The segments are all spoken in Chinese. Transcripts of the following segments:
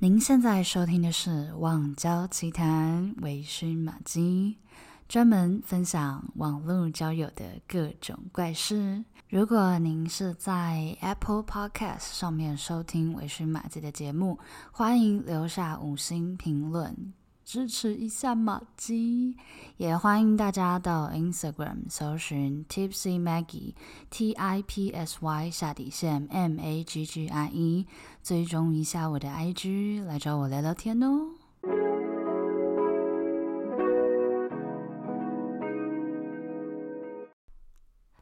您现在收听的是《网交奇谈》，微醺马姬，专门分享网络交友的各种怪事。如果您是在 Apple Podcast 上面收听微醺马姬的节目，欢迎留下五星评论。支持一下马姬，也欢迎大家到 Instagram 搜寻 Tipsy Maggie T I P S Y 下底线 M A G G I E，追踪一下我的 IG，来找我聊聊天哦。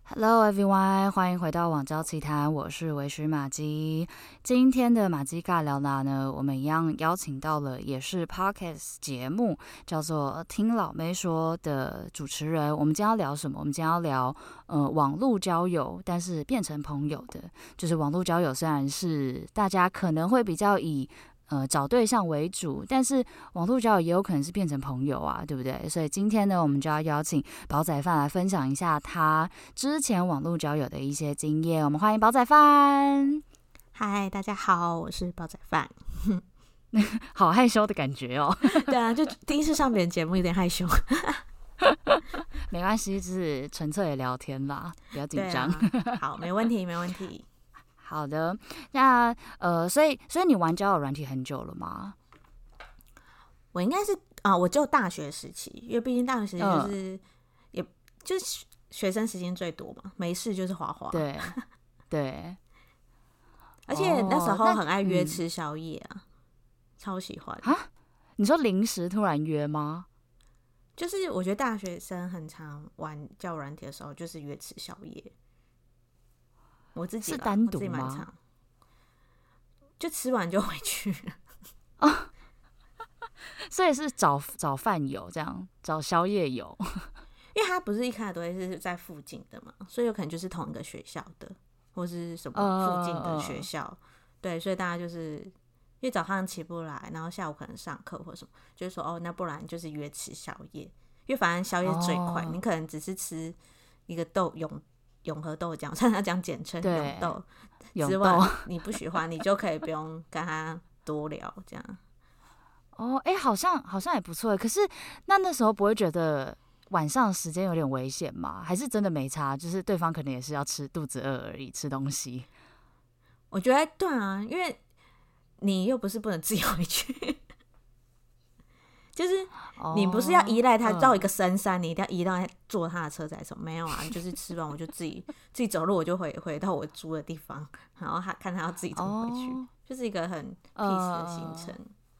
Hello everyone，欢迎回到网交奇谈，我是微醺玛姬。今天的玛姬尬聊呢？我们一样邀请到了，也是 Podcast 节目叫做听老妹说的主持人。我们今天要聊什么？我们今天要聊呃网络交友，但是变成朋友的，就是网络交友虽然是大家可能会比较以。呃，找对象为主，但是网络交友也有可能是变成朋友啊，对不对？所以今天呢，我们就要邀请煲仔饭来分享一下他之前网络交友的一些经验。我们欢迎煲仔饭。嗨，大家好，我是煲仔饭。好害羞的感觉哦。对啊，就第一次上别人节目，有点害羞。没关系，只是纯粹的聊天啦，不要紧张。啊、好，没问题，没问题。好的，那呃，所以所以你玩交友软体很久了吗？我应该是啊、呃，我就大学时期，因为毕竟大学时期就是、呃、也就是学生时间最多嘛，没事就是滑滑。对对，而且那时候很爱约吃宵夜啊，嗯、超喜欢啊！你说临时突然约吗？就是我觉得大学生很常玩交友软体的时候，就是约吃宵夜。我自己是单独吗？就吃完就回去了哦，所以是找找饭友这样，找宵夜友，因为他不是一开始都会是在附近的嘛，所以有可能就是同一个学校的，或是什么附近的学校，呃、对，所以大家就是因为早上起不来，然后下午可能上课或什么，就是说哦，那不然就是约吃宵夜，因为反正宵夜最快，哦、你可能只是吃一个豆永。永和豆浆，像他讲简称永豆之外，豆你不喜欢，你就可以不用跟他多聊这样。哦，哎、欸，好像好像也不错。可是那那时候不会觉得晚上时间有点危险吗？还是真的没差？就是对方可能也是要吃肚子饿而已，吃东西。我觉得对啊，因为你又不是不能自己回去。就是你不是要依赖他到一个深山，你一定要依赖坐他的车才走？没有啊，就是吃完我就自己自己走路，我就回回到我住的地方，然后他看他要自己怎么回去，就是一个很 peace 的行程。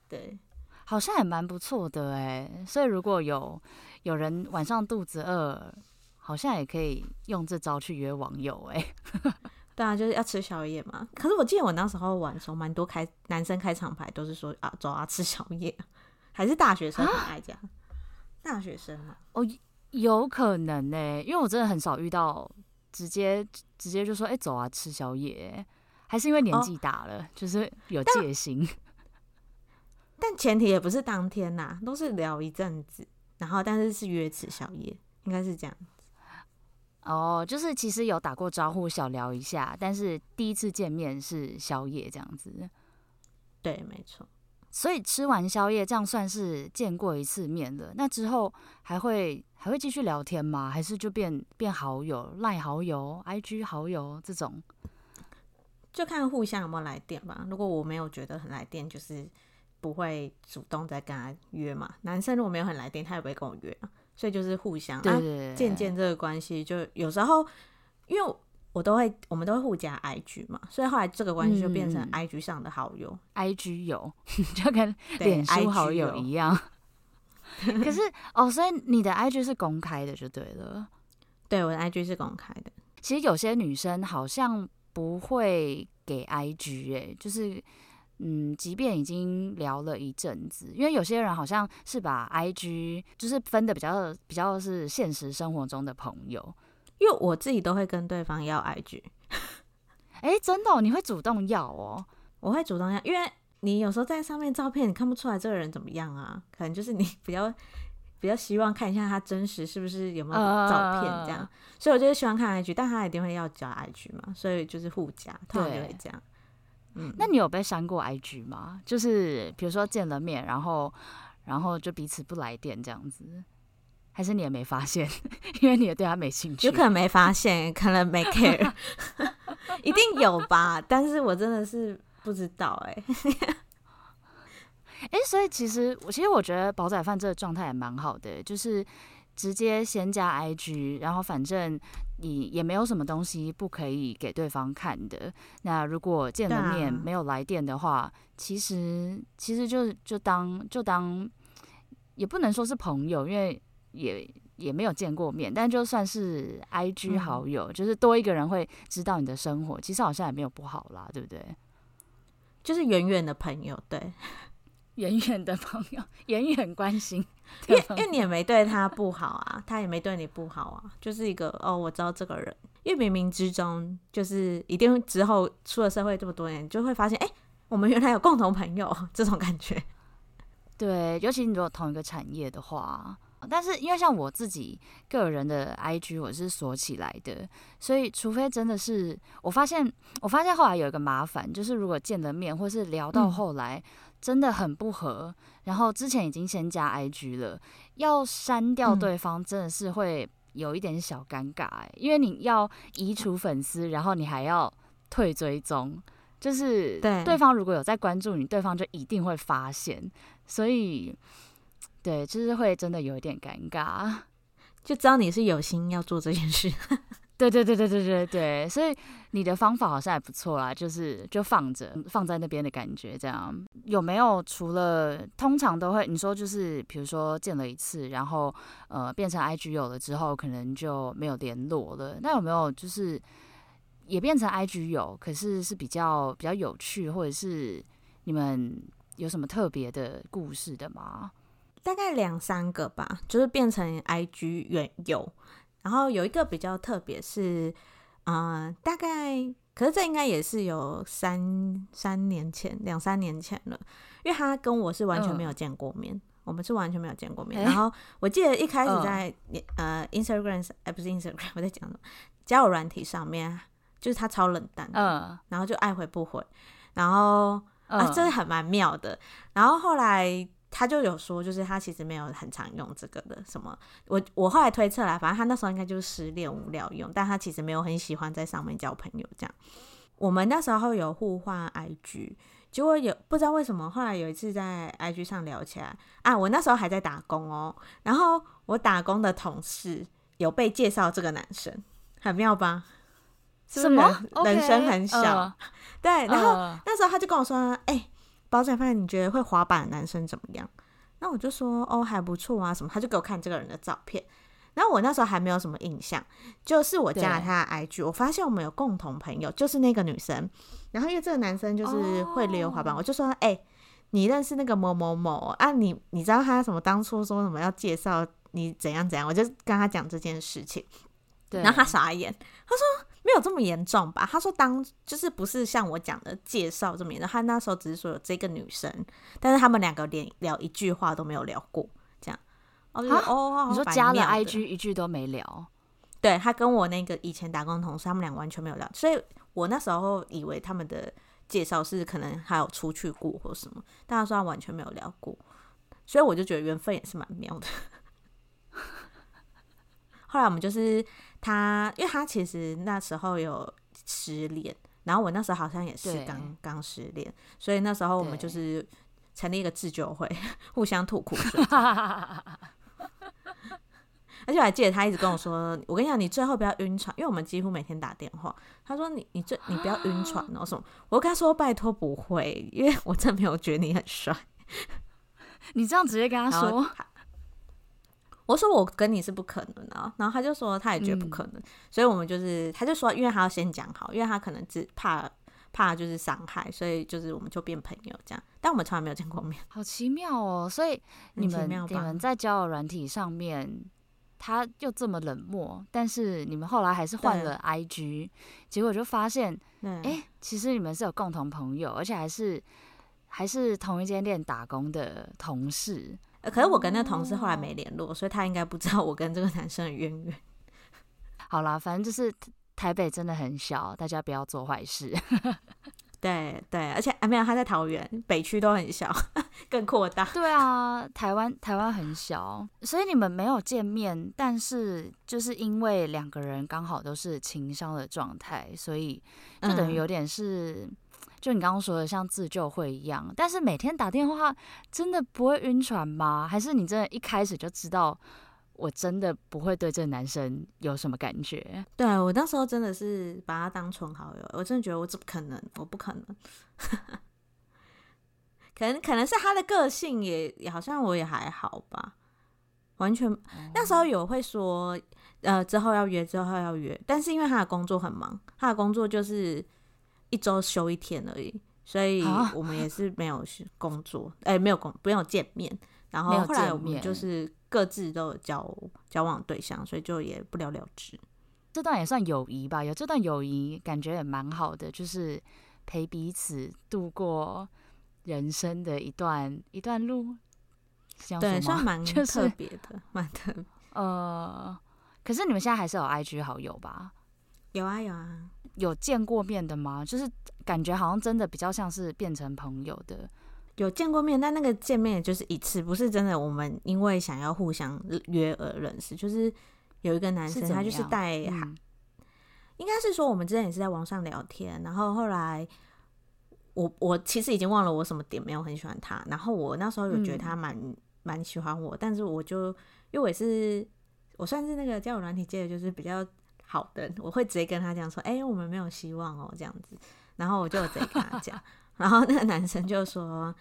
对，好像也蛮不错的哎。所以如果有有人晚上肚子饿，好像也可以用这招去约网友哎。对啊，就是要吃宵夜嘛。可是我记得我那时候玩的时候，蛮多开男生开场牌都是说啊，走啊，吃宵夜。还是大学生很爱讲，大学生嘛，哦，有可能呢、欸，因为我真的很少遇到直接直接就说，哎、欸，走啊，吃宵夜，还是因为年纪大了，哦、就是有戒心。但，但前提也不是当天呐，都是聊一阵子，然后但是是约吃宵夜，应该是这样子。哦，就是其实有打过招呼，小聊一下，但是第一次见面是宵夜这样子。对，没错。所以吃完宵夜，这样算是见过一次面了。那之后还会还会继续聊天吗？还是就变变好友、赖好友、IG 好友这种？就看互相有没有来电吧。如果我没有觉得很来电，就是不会主动再跟他约嘛。男生如果没有很来电，他也不会跟我约。所以就是互相对对对，渐渐这个关系，就有时候因为。我都会，我们都会互加 IG 嘛，所以后来这个关系就变成 IG 上的好友，IG 友 就跟脸书好友一样。可是 哦，所以你的 IG 是公开的就对了。对，我的 IG 是公开的。其实有些女生好像不会给 IG 哎、欸，就是嗯，即便已经聊了一阵子，因为有些人好像是把 IG 就是分的比较比较是现实生活中的朋友。因为我自己都会跟对方要 IG，哎、欸，真的、哦，你会主动要哦、喔？我会主动要，因为你有时候在上面照片，你看不出来这个人怎么样啊？可能就是你 比较比较希望看一下他真实是不是有没有照片这样，uh、所以我就是喜欢看 IG，但他一定会要加 IG 嘛，所以就是互加，通常就会这样。嗯，那你有被删过 IG 吗？就是比如说见了面，然后然后就彼此不来电这样子，还是你也没发现，因为你也对他没兴趣？有可能没发现，可能没 care，一定有吧？但是我真的是不知道哎、欸。哎、欸，所以其实我其实我觉得煲仔饭这个状态也蛮好的，就是直接先加 IG，然后反正你也没有什么东西不可以给对方看的。那如果见了面没有来电的话，啊、其实其实就就当就当也不能说是朋友，因为也也没有见过面，但就算是 IG 好友，嗯、就是多一个人会知道你的生活，其实好像也没有不好啦，对不对？就是远远的朋友，对。远远的朋友，远远关心，因为因为你也没对他不好啊，他也没对你不好啊，就是一个哦，我知道这个人，因为冥冥之中就是一定之后出了社会这么多年，就会发现哎、欸，我们原来有共同朋友这种感觉。对，尤其你如果同一个产业的话，但是因为像我自己个人的 IG 我是锁起来的，所以除非真的是我发现，我发现后来有一个麻烦，就是如果见了面或是聊到后来。嗯真的很不合，然后之前已经先加 IG 了，要删掉对方真的是会有一点小尴尬哎，因为你要移除粉丝，然后你还要退追踪，就是对方如果有在关注你，对方就一定会发现，所以对，就是会真的有一点尴尬，就知道你是有心要做这件事。对对对对对对对，所以你的方法好像还不错啦，就是就放着放在那边的感觉，这样有没有？除了通常都会你说就是，比如说见了一次，然后呃变成 IG 友了之后，可能就没有联络了。那有没有就是也变成 IG 友，可是是比较比较有趣，或者是你们有什么特别的故事的吗？大概两三个吧，就是变成 IG 原友。然后有一个比较特别，是，嗯、呃，大概，可是这应该也是有三三年前，两三年前了，因为他跟我是完全没有见过面，嗯、我们是完全没有见过面。欸、然后我记得一开始在、嗯、呃 Instagram，哎不是 Instagram，我在讲什么？交友软体上面，就是他超冷淡，嗯，然后就爱回不回，然后、嗯、啊，真的很蛮妙的。然后后来。他就有说，就是他其实没有很常用这个的。什么？我我后来推测啦，反正他那时候应该就是失恋无聊用，但他其实没有很喜欢在上面交朋友。这样，我们那时候有互换 IG，结果有不知道为什么，后来有一次在 IG 上聊起来啊，我那时候还在打工哦，然后我打工的同事有被介绍这个男生，很妙吧？什么？人生很小，okay, uh, 对。然后、uh, 那时候他就跟我说，哎、欸。煲仔饭，你觉得会滑板的男生怎么样？那我就说哦，还不错啊，什么？他就给我看这个人的照片。然后我那时候还没有什么印象，就是我加了他的 IG，我发现我们有共同朋友，就是那个女生。然后因为这个男生就是会溜滑板，我就说，哎，你认识那个某某某啊？你你知道他什么？当初说什么要介绍你怎样怎样？我就跟他讲这件事情。对，然后他傻眼，他说。没有这么严重吧？他说当就是不是像我讲的介绍这么严重，他那时候只是说有这个女生，但是他们两个连聊一句话都没有聊过，这样。哦，哦，你说加了 IG 一句都没聊？对，他跟我那个以前打工同事，他们俩完全没有聊，所以我那时候以为他们的介绍是可能还有出去过或什么，但他说他完全没有聊过，所以我就觉得缘分也是蛮妙的。后来我们就是。他，因为他其实那时候有失恋，然后我那时候好像也是刚刚失恋，所以那时候我们就是成立一个自救会，互相吐苦水。而且我还记得他一直跟我说：“我跟你讲，你最后不要晕船，因为我们几乎每天打电话。”他说：“你你最你不要晕船哦什么？”我跟他说：“拜托不会，因为我真的没有觉得你很帅。”你这样直接跟他说。我说我跟你是不可能的，然后他就说他也觉得不可能，嗯、所以我们就是他就说，因为他要先讲好，因为他可能只怕怕就是伤害，所以就是我们就变朋友这样，但我们从来没有见过面，好奇妙哦。所以你们你们在交友软体上面，他又这么冷漠，但是你们后来还是换了 IG，结果就发现，哎、欸，其实你们是有共同朋友，而且还是还是同一间店打工的同事。可是我跟那个同事后来没联络，所以他应该不知道我跟这个男生的渊源。好啦，反正就是台北真的很小，大家不要做坏事。对对，而且啊没有，他在桃园北区都很小，更扩大。对啊，台湾台湾很小，所以你们没有见面，但是就是因为两个人刚好都是情商的状态，所以就等于有点是，嗯、就你刚刚说的像自救会一样。但是每天打电话真的不会晕船吗？还是你真的一开始就知道？我真的不会对这个男生有什么感觉。对，我那时候真的是把他当纯好友，我真的觉得我怎么可能，我不可能。可能可能是他的个性也也好像我也还好吧，完全、嗯、那时候有会说呃之后要约之后要约，但是因为他的工作很忙，他的工作就是一周休一天而已，所以我们也是没有工作，哎、欸、没有工没有见面，然后后来我们就是。各自都有交交往对象，所以就也不了了之。这段也算友谊吧，有这段友谊感觉也蛮好的，就是陪彼此度过人生的一段一段路。对，算蛮 特别的，蛮、就是、特别。呃，可是你们现在还是有 IG 好友吧？有啊有啊，有见过面的吗？就是感觉好像真的比较像是变成朋友的。有见过面，但那个见面也就是一次，不是真的。我们因为想要互相约而认识，就是有一个男生，他就是带，嗯、应该是说我们之前也是在网上聊天，然后后来我我其实已经忘了我什么点没有很喜欢他，然后我那时候有觉得他蛮蛮、嗯、喜欢我，但是我就因为我也是我算是那个交友软体界的就是比较好的，我会直接跟他讲说，哎、欸，我们没有希望哦，这样子，然后我就直接跟他讲。然后那个男生就说：“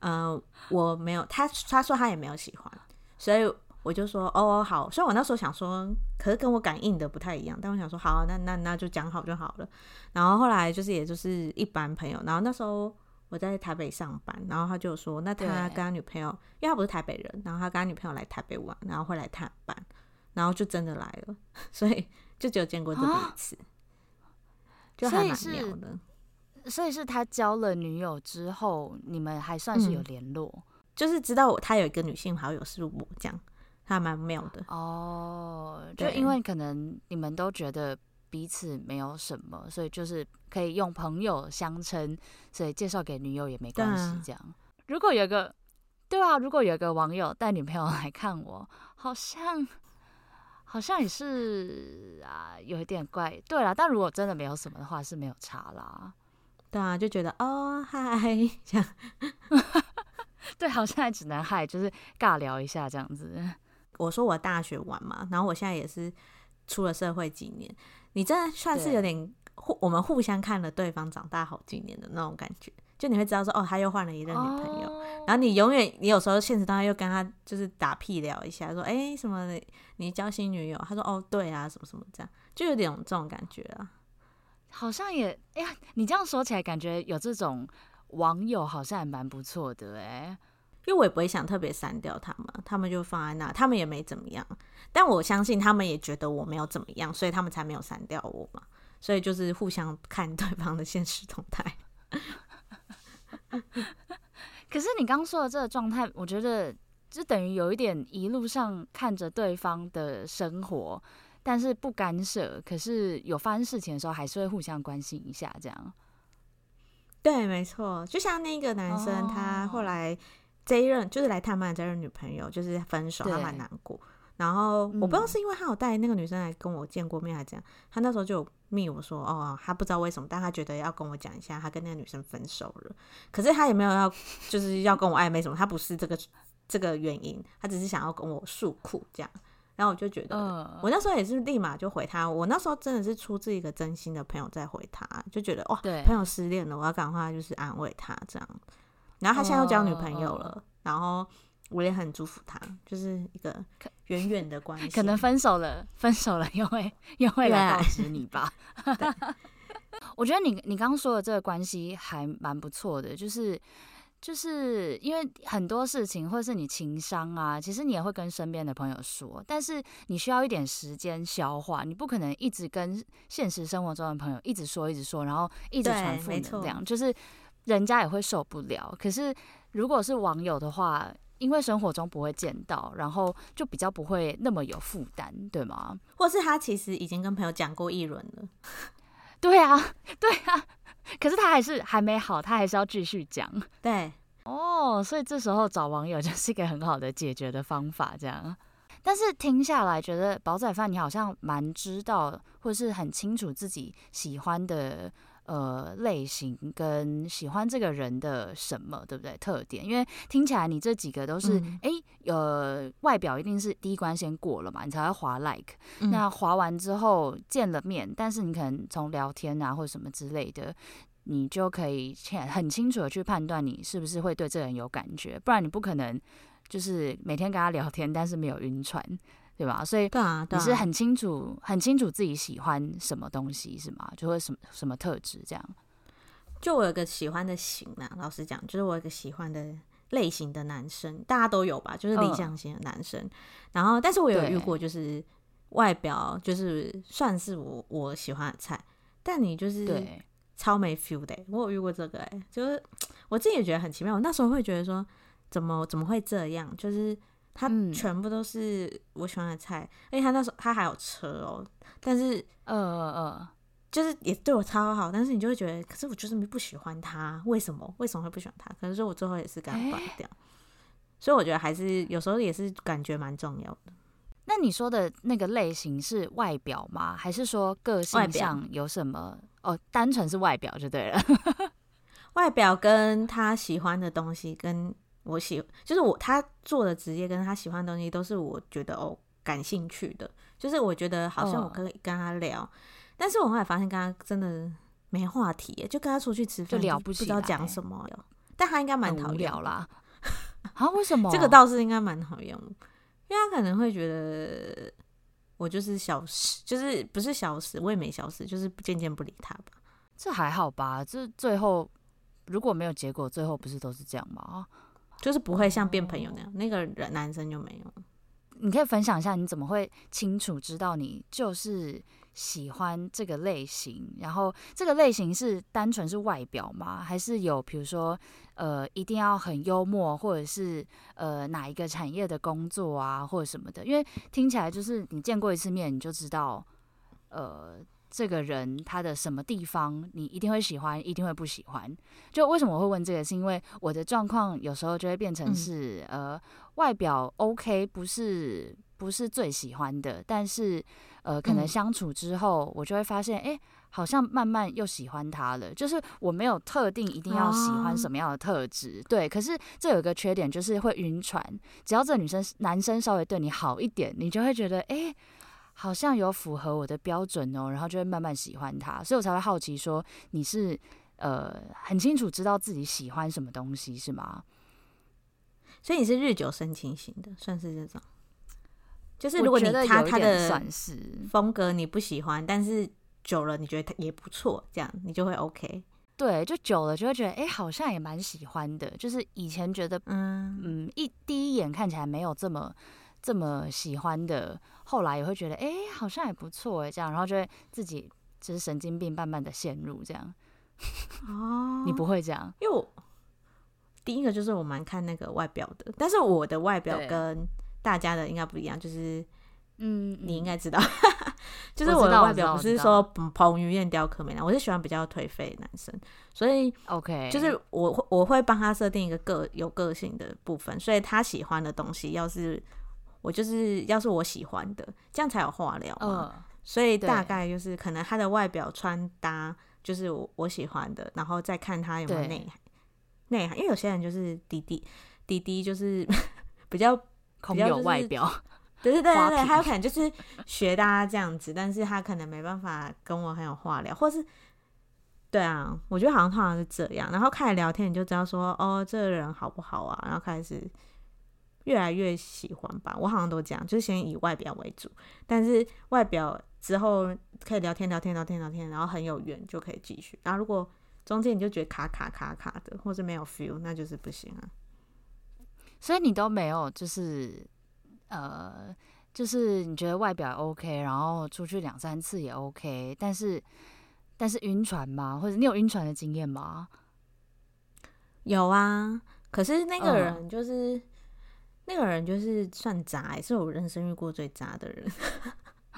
呃，我没有，他他说他也没有喜欢，所以我就说哦好。所以我那时候想说，可是跟我感应的不太一样。但我想说，好，那那那就讲好就好了。然后后来就是也就是一般朋友。然后那时候我在台北上班，然后他就说，那他跟他女朋友，因为他不是台北人，然后他跟他女朋友来台北玩，然后会来探班，然后就真的来了。所以就只有见过这么一次，就还蛮妙的。”所以是他交了女友之后，你们还算是有联络，嗯，就是知道他有一个女性好友是我这样，他蛮妙的哦。就因为可能你们都觉得彼此没有什么，所以就是可以用朋友相称，所以介绍给女友也没关系。这样，如果有个对啊，如果有个网友带女朋友来看我，好像好像也是啊，有一点怪。对啦，但如果真的没有什么的话，是没有差啦。对啊，就觉得哦嗨 这样，对，好像还只能嗨，就是尬聊一下这样子。我说我大学玩嘛，然后我现在也是出了社会几年，你真的算是有点互，我们互相看了对方长大好几年的那种感觉。就你会知道说，哦，他又换了一任女朋友，哦、然后你永远，你有时候现实当中又跟他就是打屁聊一下，说，哎，什么，你交新女友？他说，哦，对啊，什么什么这样，就有点这种感觉啊。好像也哎呀，你这样说起来，感觉有这种网友好像还蛮不错的哎。因为我也不会想特别删掉他们，他们就放在那，他们也没怎么样。但我相信他们也觉得我没有怎么样，所以他们才没有删掉我嘛。所以就是互相看对方的现实动态。可是你刚说的这个状态，我觉得就等于有一点一路上看着对方的生活。但是不干涉，可是有发生事情的时候，还是会互相关心一下，这样。对，没错，就像那个男生，他后来这一任就是来探班的这任女朋友，就是分手，他蛮难过。然后我不知道是因为他有带那个女生来跟我见过面，还是怎样，他那时候就密我说，哦，他不知道为什么，但他觉得要跟我讲一下，他跟那个女生分手了。可是他也没有要，就是要跟我暧昧什么，他不是这个这个原因，他只是想要跟我诉苦这样。然后我就觉得，我那时候也是立马就回他。我那时候真的是出自一个真心的朋友在回他，就觉得哇，朋友失恋了，我要赶快就是安慰他这样。然后他现在又交女朋友了，然后我也很祝福他，就是一个远远的关系。可能分手了，分手了又会又会来告知你吧。我觉得你你刚刚说的这个关系还蛮不错的，就是。就是因为很多事情，或者是你情商啊，其实你也会跟身边的朋友说，但是你需要一点时间消化，你不可能一直跟现实生活中的朋友一直说、一直说，然后一直传负能量，就是人家也会受不了。可是如果是网友的话，因为生活中不会见到，然后就比较不会那么有负担，对吗？或是他其实已经跟朋友讲过一轮了，对啊，对啊。可是他还是还没好，他还是要继续讲。对，哦，所以这时候找网友就是一个很好的解决的方法，这样。但是听下来，觉得煲仔饭你好像蛮知道，或是很清楚自己喜欢的呃类型跟喜欢这个人的什么，对不对？特点，因为听起来你这几个都是，哎、嗯，呃，外表一定是第一关先过了嘛，你才会划 like。嗯、那划完之后见了面，但是你可能从聊天啊或者什么之类的，你就可以很清楚的去判断你是不是会对这个人有感觉，不然你不可能。就是每天跟他聊天，但是没有晕船，对吧？所以你是很清楚、很清楚自己喜欢什么东西，是吗？就会什么什么特质这样？就我有个喜欢的型啊，老实讲，就是我有个喜欢的类型的男生，大家都有吧？就是理想型的男生。呃、然后，但是我有遇过，就是外表就是算是我我喜欢的菜，但你就是超没 feel 的、欸。我有遇过这个、欸，哎，就是 我自己也觉得很奇妙。我那时候会觉得说。怎么怎么会这样？就是他全部都是我喜欢的菜，而且他那时候他还有车哦。但是呃呃，就是也对我超好，但是你就会觉得，可是我就是不喜欢他，为什么？为什么会不喜欢他？可能说我最后也是给他断掉。所以我觉得还是有时候也是感觉蛮重要的。那你说的那个类型是外表吗？还是说个性上有什么？哦，单纯是外表就对了。外表跟他喜欢的东西跟。我喜就是我他做的职业跟他喜欢的东西都是我觉得哦感兴趣的，就是我觉得好像我可以跟他聊，哦、但是我后来发现跟他真的没话题，就跟他出去吃饭就聊不起，不知道讲什么，但他应该蛮讨厌啦。啊？为什么？这个倒是应该蛮讨厌，因为他可能会觉得我就是小事，就是不是小事，我也没小事，就是渐渐不理他吧。这还好吧？这最后如果没有结果，最后不是都是这样吗？就是不会像变朋友那样，那个人男生就没有。你可以分享一下，你怎么会清楚知道你就是喜欢这个类型？然后这个类型是单纯是外表吗？还是有比如说呃，一定要很幽默，或者是呃哪一个产业的工作啊，或者什么的？因为听起来就是你见过一次面，你就知道呃。这个人他的什么地方你一定会喜欢，一定会不喜欢。就为什么我会问这个，是因为我的状况有时候就会变成是，嗯、呃，外表 OK，不是不是最喜欢的，但是呃，可能相处之后，我就会发现，哎、嗯，好像慢慢又喜欢他了。就是我没有特定一定要喜欢什么样的特质，啊、对。可是这有一个缺点，就是会晕船。只要这女生男生稍微对你好一点，你就会觉得，哎。好像有符合我的标准哦，然后就会慢慢喜欢他，所以我才会好奇说你是呃很清楚知道自己喜欢什么东西是吗？所以你是日久生情型的，算是这种。就是如果你他他的风格你不喜欢，但是久了你觉得他也不错，这样你就会 OK。对，就久了就会觉得哎，好像也蛮喜欢的。就是以前觉得嗯嗯一第一眼看起来没有这么。这么喜欢的，后来也会觉得，哎，好像也不错哎，这样，然后就会自己就是神经病，慢慢的陷入这样。哦，你不会这样？因为我第一个就是我蛮看那个外表的，但是我的外表跟大家的应该不一样，就是，嗯，你应该知道，就是我的外表不是说彭于晏雕刻美男，我是喜欢比较颓废的男生，所以 OK，就是我会我会帮他设定一个个有个性的部分，所以他喜欢的东西要是。我就是要是我喜欢的，这样才有话聊嘛。呃、所以大概就是可能他的外表穿搭就是我我喜欢的，然后再看他有没有内涵。内涵，因为有些人就是滴滴滴滴，就是 比较空有外表，对对对对对，他有可能就是学大家这样子，但是他可能没办法跟我很有话聊，或是对啊，我觉得好像通常是这样。然后开始聊天，你就知道说哦，这个人好不好啊？然后开始。越来越喜欢吧，我好像都这样，就是先以外表为主，但是外表之后可以聊天聊天聊天聊天，然后很有缘就可以继续。然后如果中间你就觉得卡卡卡卡的，或者没有 feel，那就是不行啊。所以你都没有，就是呃，就是你觉得外表 OK，然后出去两三次也 OK，但是但是晕船吗？或者你有晕船的经验吗？有啊，可是那个人就是。呃那个人就是算渣，也是我人生遇过最渣的人。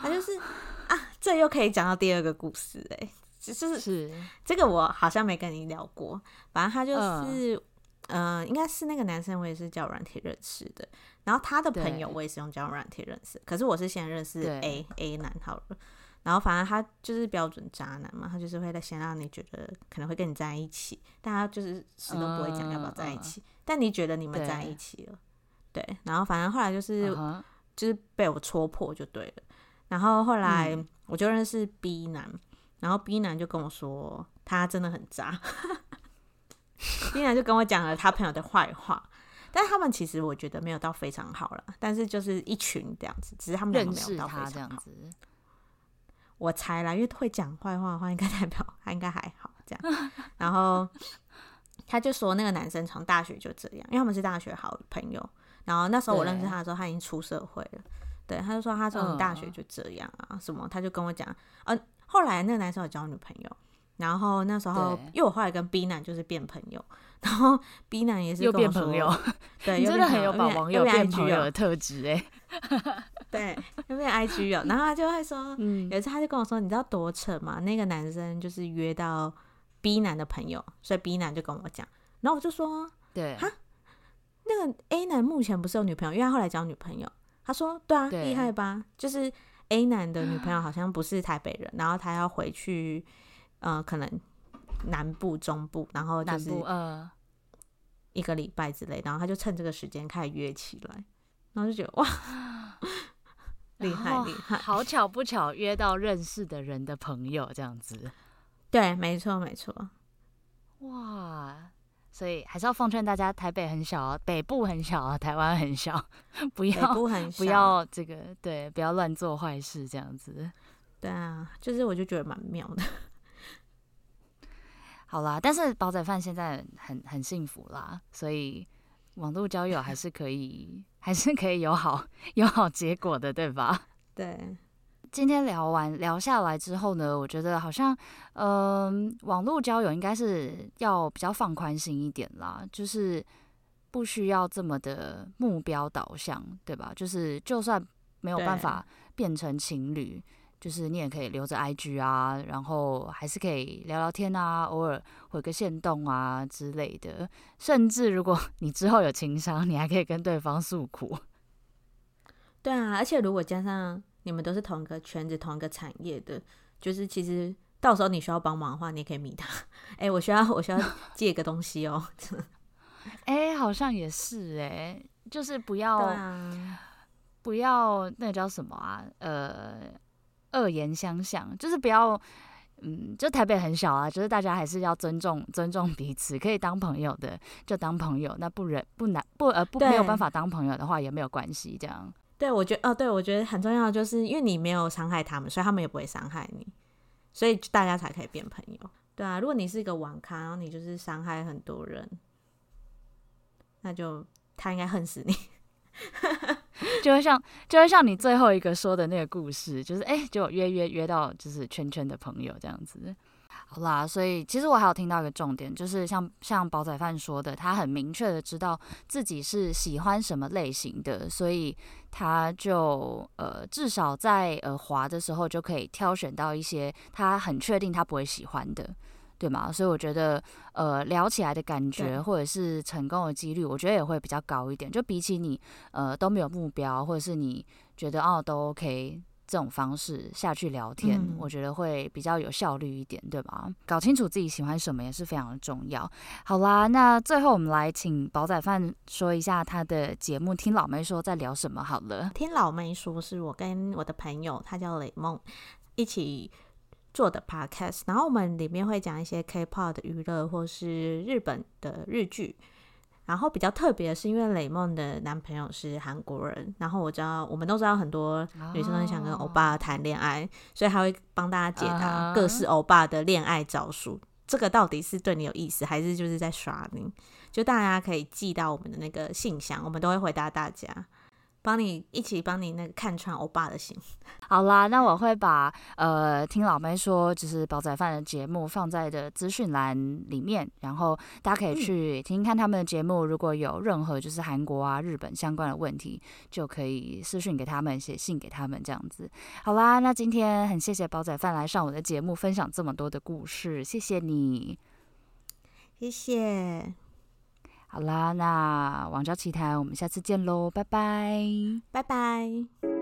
他就是啊，这又可以讲到第二个故事哎，就是是这个我好像没跟你聊过，反正他就是，嗯、呃，应该是那个男生，我也是交友软体认识的，然后他的朋友我也是用交友软体认识，可是我是先认识 A A 男好了，然后反正他就是标准渣男嘛，他就是会先让你觉得可能会跟你在一起，但他就是始终不会讲要不要在一起，嗯、但你觉得你们在一起了，对，对，然后反正后来就是、uh huh. 就是被我戳破就对了，然后后来我就认识 B 男。嗯然后 B 男就跟我说，他真的很渣。B 男就跟我讲了他朋友的坏话，但是他们其实我觉得没有到非常好了，但是就是一群这样子，只是他们两个没有到非常好。我猜啦，因为会讲坏话的话，应该代表他应该还好这样。然后他就说，那个男生从大学就这样，因为他们是大学好朋友。然后那时候我认识他的时候，他已经出社会了。对，他就说他从大学就这样啊，嗯、什么他就跟我讲，嗯、呃。后来那个男生有交女朋友，然后那时候因为我后来跟 B 男就是变朋友，然后 B 男也是又变朋友，对，你真的很有把网友变朋友的特质哎，对，又变 IG 友，然后他就会说，嗯，有一次他就跟我说，你知道多扯吗？那个男生就是约到 B 男的朋友，所以 B 男就跟我讲，然后我就说，对，哈，那个 A 男目前不是有女朋友，因为他后来交女朋友，他说，对啊，厉害吧？就是。A 男的女朋友好像不是台北人，然后他要回去，呃，可能南部、中部，然后就是呃。一个礼拜之类，然后他就趁这个时间开始约起来，然后就觉得哇，厉害厉害，好巧不巧约到认识的人的朋友这样子，对，没错没错，哇。所以还是要奉劝大家，台北很小，北部很小，台湾很小，不要不要这个，对，不要乱做坏事，这样子。对啊，就是我就觉得蛮妙的。好啦，但是煲仔饭现在很很幸福啦，所以网络交友还是可以，还是可以有好有好结果的，对吧？对。今天聊完聊下来之后呢，我觉得好像，嗯、呃，网络交友应该是要比较放宽心一点啦，就是不需要这么的目标导向，对吧？就是就算没有办法变成情侣，就是你也可以留着 IG 啊，然后还是可以聊聊天啊，偶尔回个线动啊之类的，甚至如果你之后有情商，你还可以跟对方诉苦。对啊，而且如果加上。你们都是同一个圈子、同一个产业的，就是其实到时候你需要帮忙的话，你也可以密他。哎、欸，我需要，我需要借个东西哦。哎、欸，好像也是哎、欸，就是不要，啊、不要那个叫什么啊？呃，恶言相向，就是不要，嗯，就台北很小啊，就是大家还是要尊重尊重彼此，可以当朋友的就当朋友，那不忍不难不呃不没有办法当朋友的话也没有关系，这样。对，我觉得哦，对，我觉得很重要就是，因为你没有伤害他们，所以他们也不会伤害你，所以大家才可以变朋友。对啊，如果你是一个网咖，然后你就是伤害很多人，那就他应该恨死你。就会像，就会像你最后一个说的那个故事，就是哎，就约约约到就是圈圈的朋友这样子。好啦，所以其实我还有听到一个重点，就是像像煲仔饭说的，他很明确的知道自己是喜欢什么类型的，所以他就呃至少在呃滑的时候就可以挑选到一些他很确定他不会喜欢的，对吗？所以我觉得呃聊起来的感觉或者是成功的几率，我觉得也会比较高一点，就比起你呃都没有目标，或者是你觉得哦都 OK。这种方式下去聊天，嗯、我觉得会比较有效率一点，对吧？搞清楚自己喜欢什么也是非常的重要。好啦，那最后我们来请煲仔饭说一下他的节目《听老妹说》在聊什么好了。听老妹说是我跟我的朋友，他叫雷梦，一起做的 podcast，然后我们里面会讲一些 K-pop 的娱乐或是日本的日剧。然后比较特别的是，因为雷梦的男朋友是韩国人，然后我知道我们都知道很多女生都想跟欧巴谈恋爱，oh. 所以他会帮大家解答各式欧巴的恋爱招数。Uh. 这个到底是对你有意思，还是就是在耍你？就大家可以寄到我们的那个信箱，我们都会回答大家。帮你一起帮你那个看穿欧巴的心。好啦，那我会把呃听老妹说就是煲仔饭的节目放在的资讯栏里面，然后大家可以去听听看他们的节目。如果有任何就是韩国啊、日本相关的问题，就可以私讯给他们，写信给他们这样子。好啦，那今天很谢谢煲仔饭来上我的节目，分享这么多的故事，谢谢你，谢谢。好啦，那王昭奇谈，我们下次见喽，拜拜，拜拜。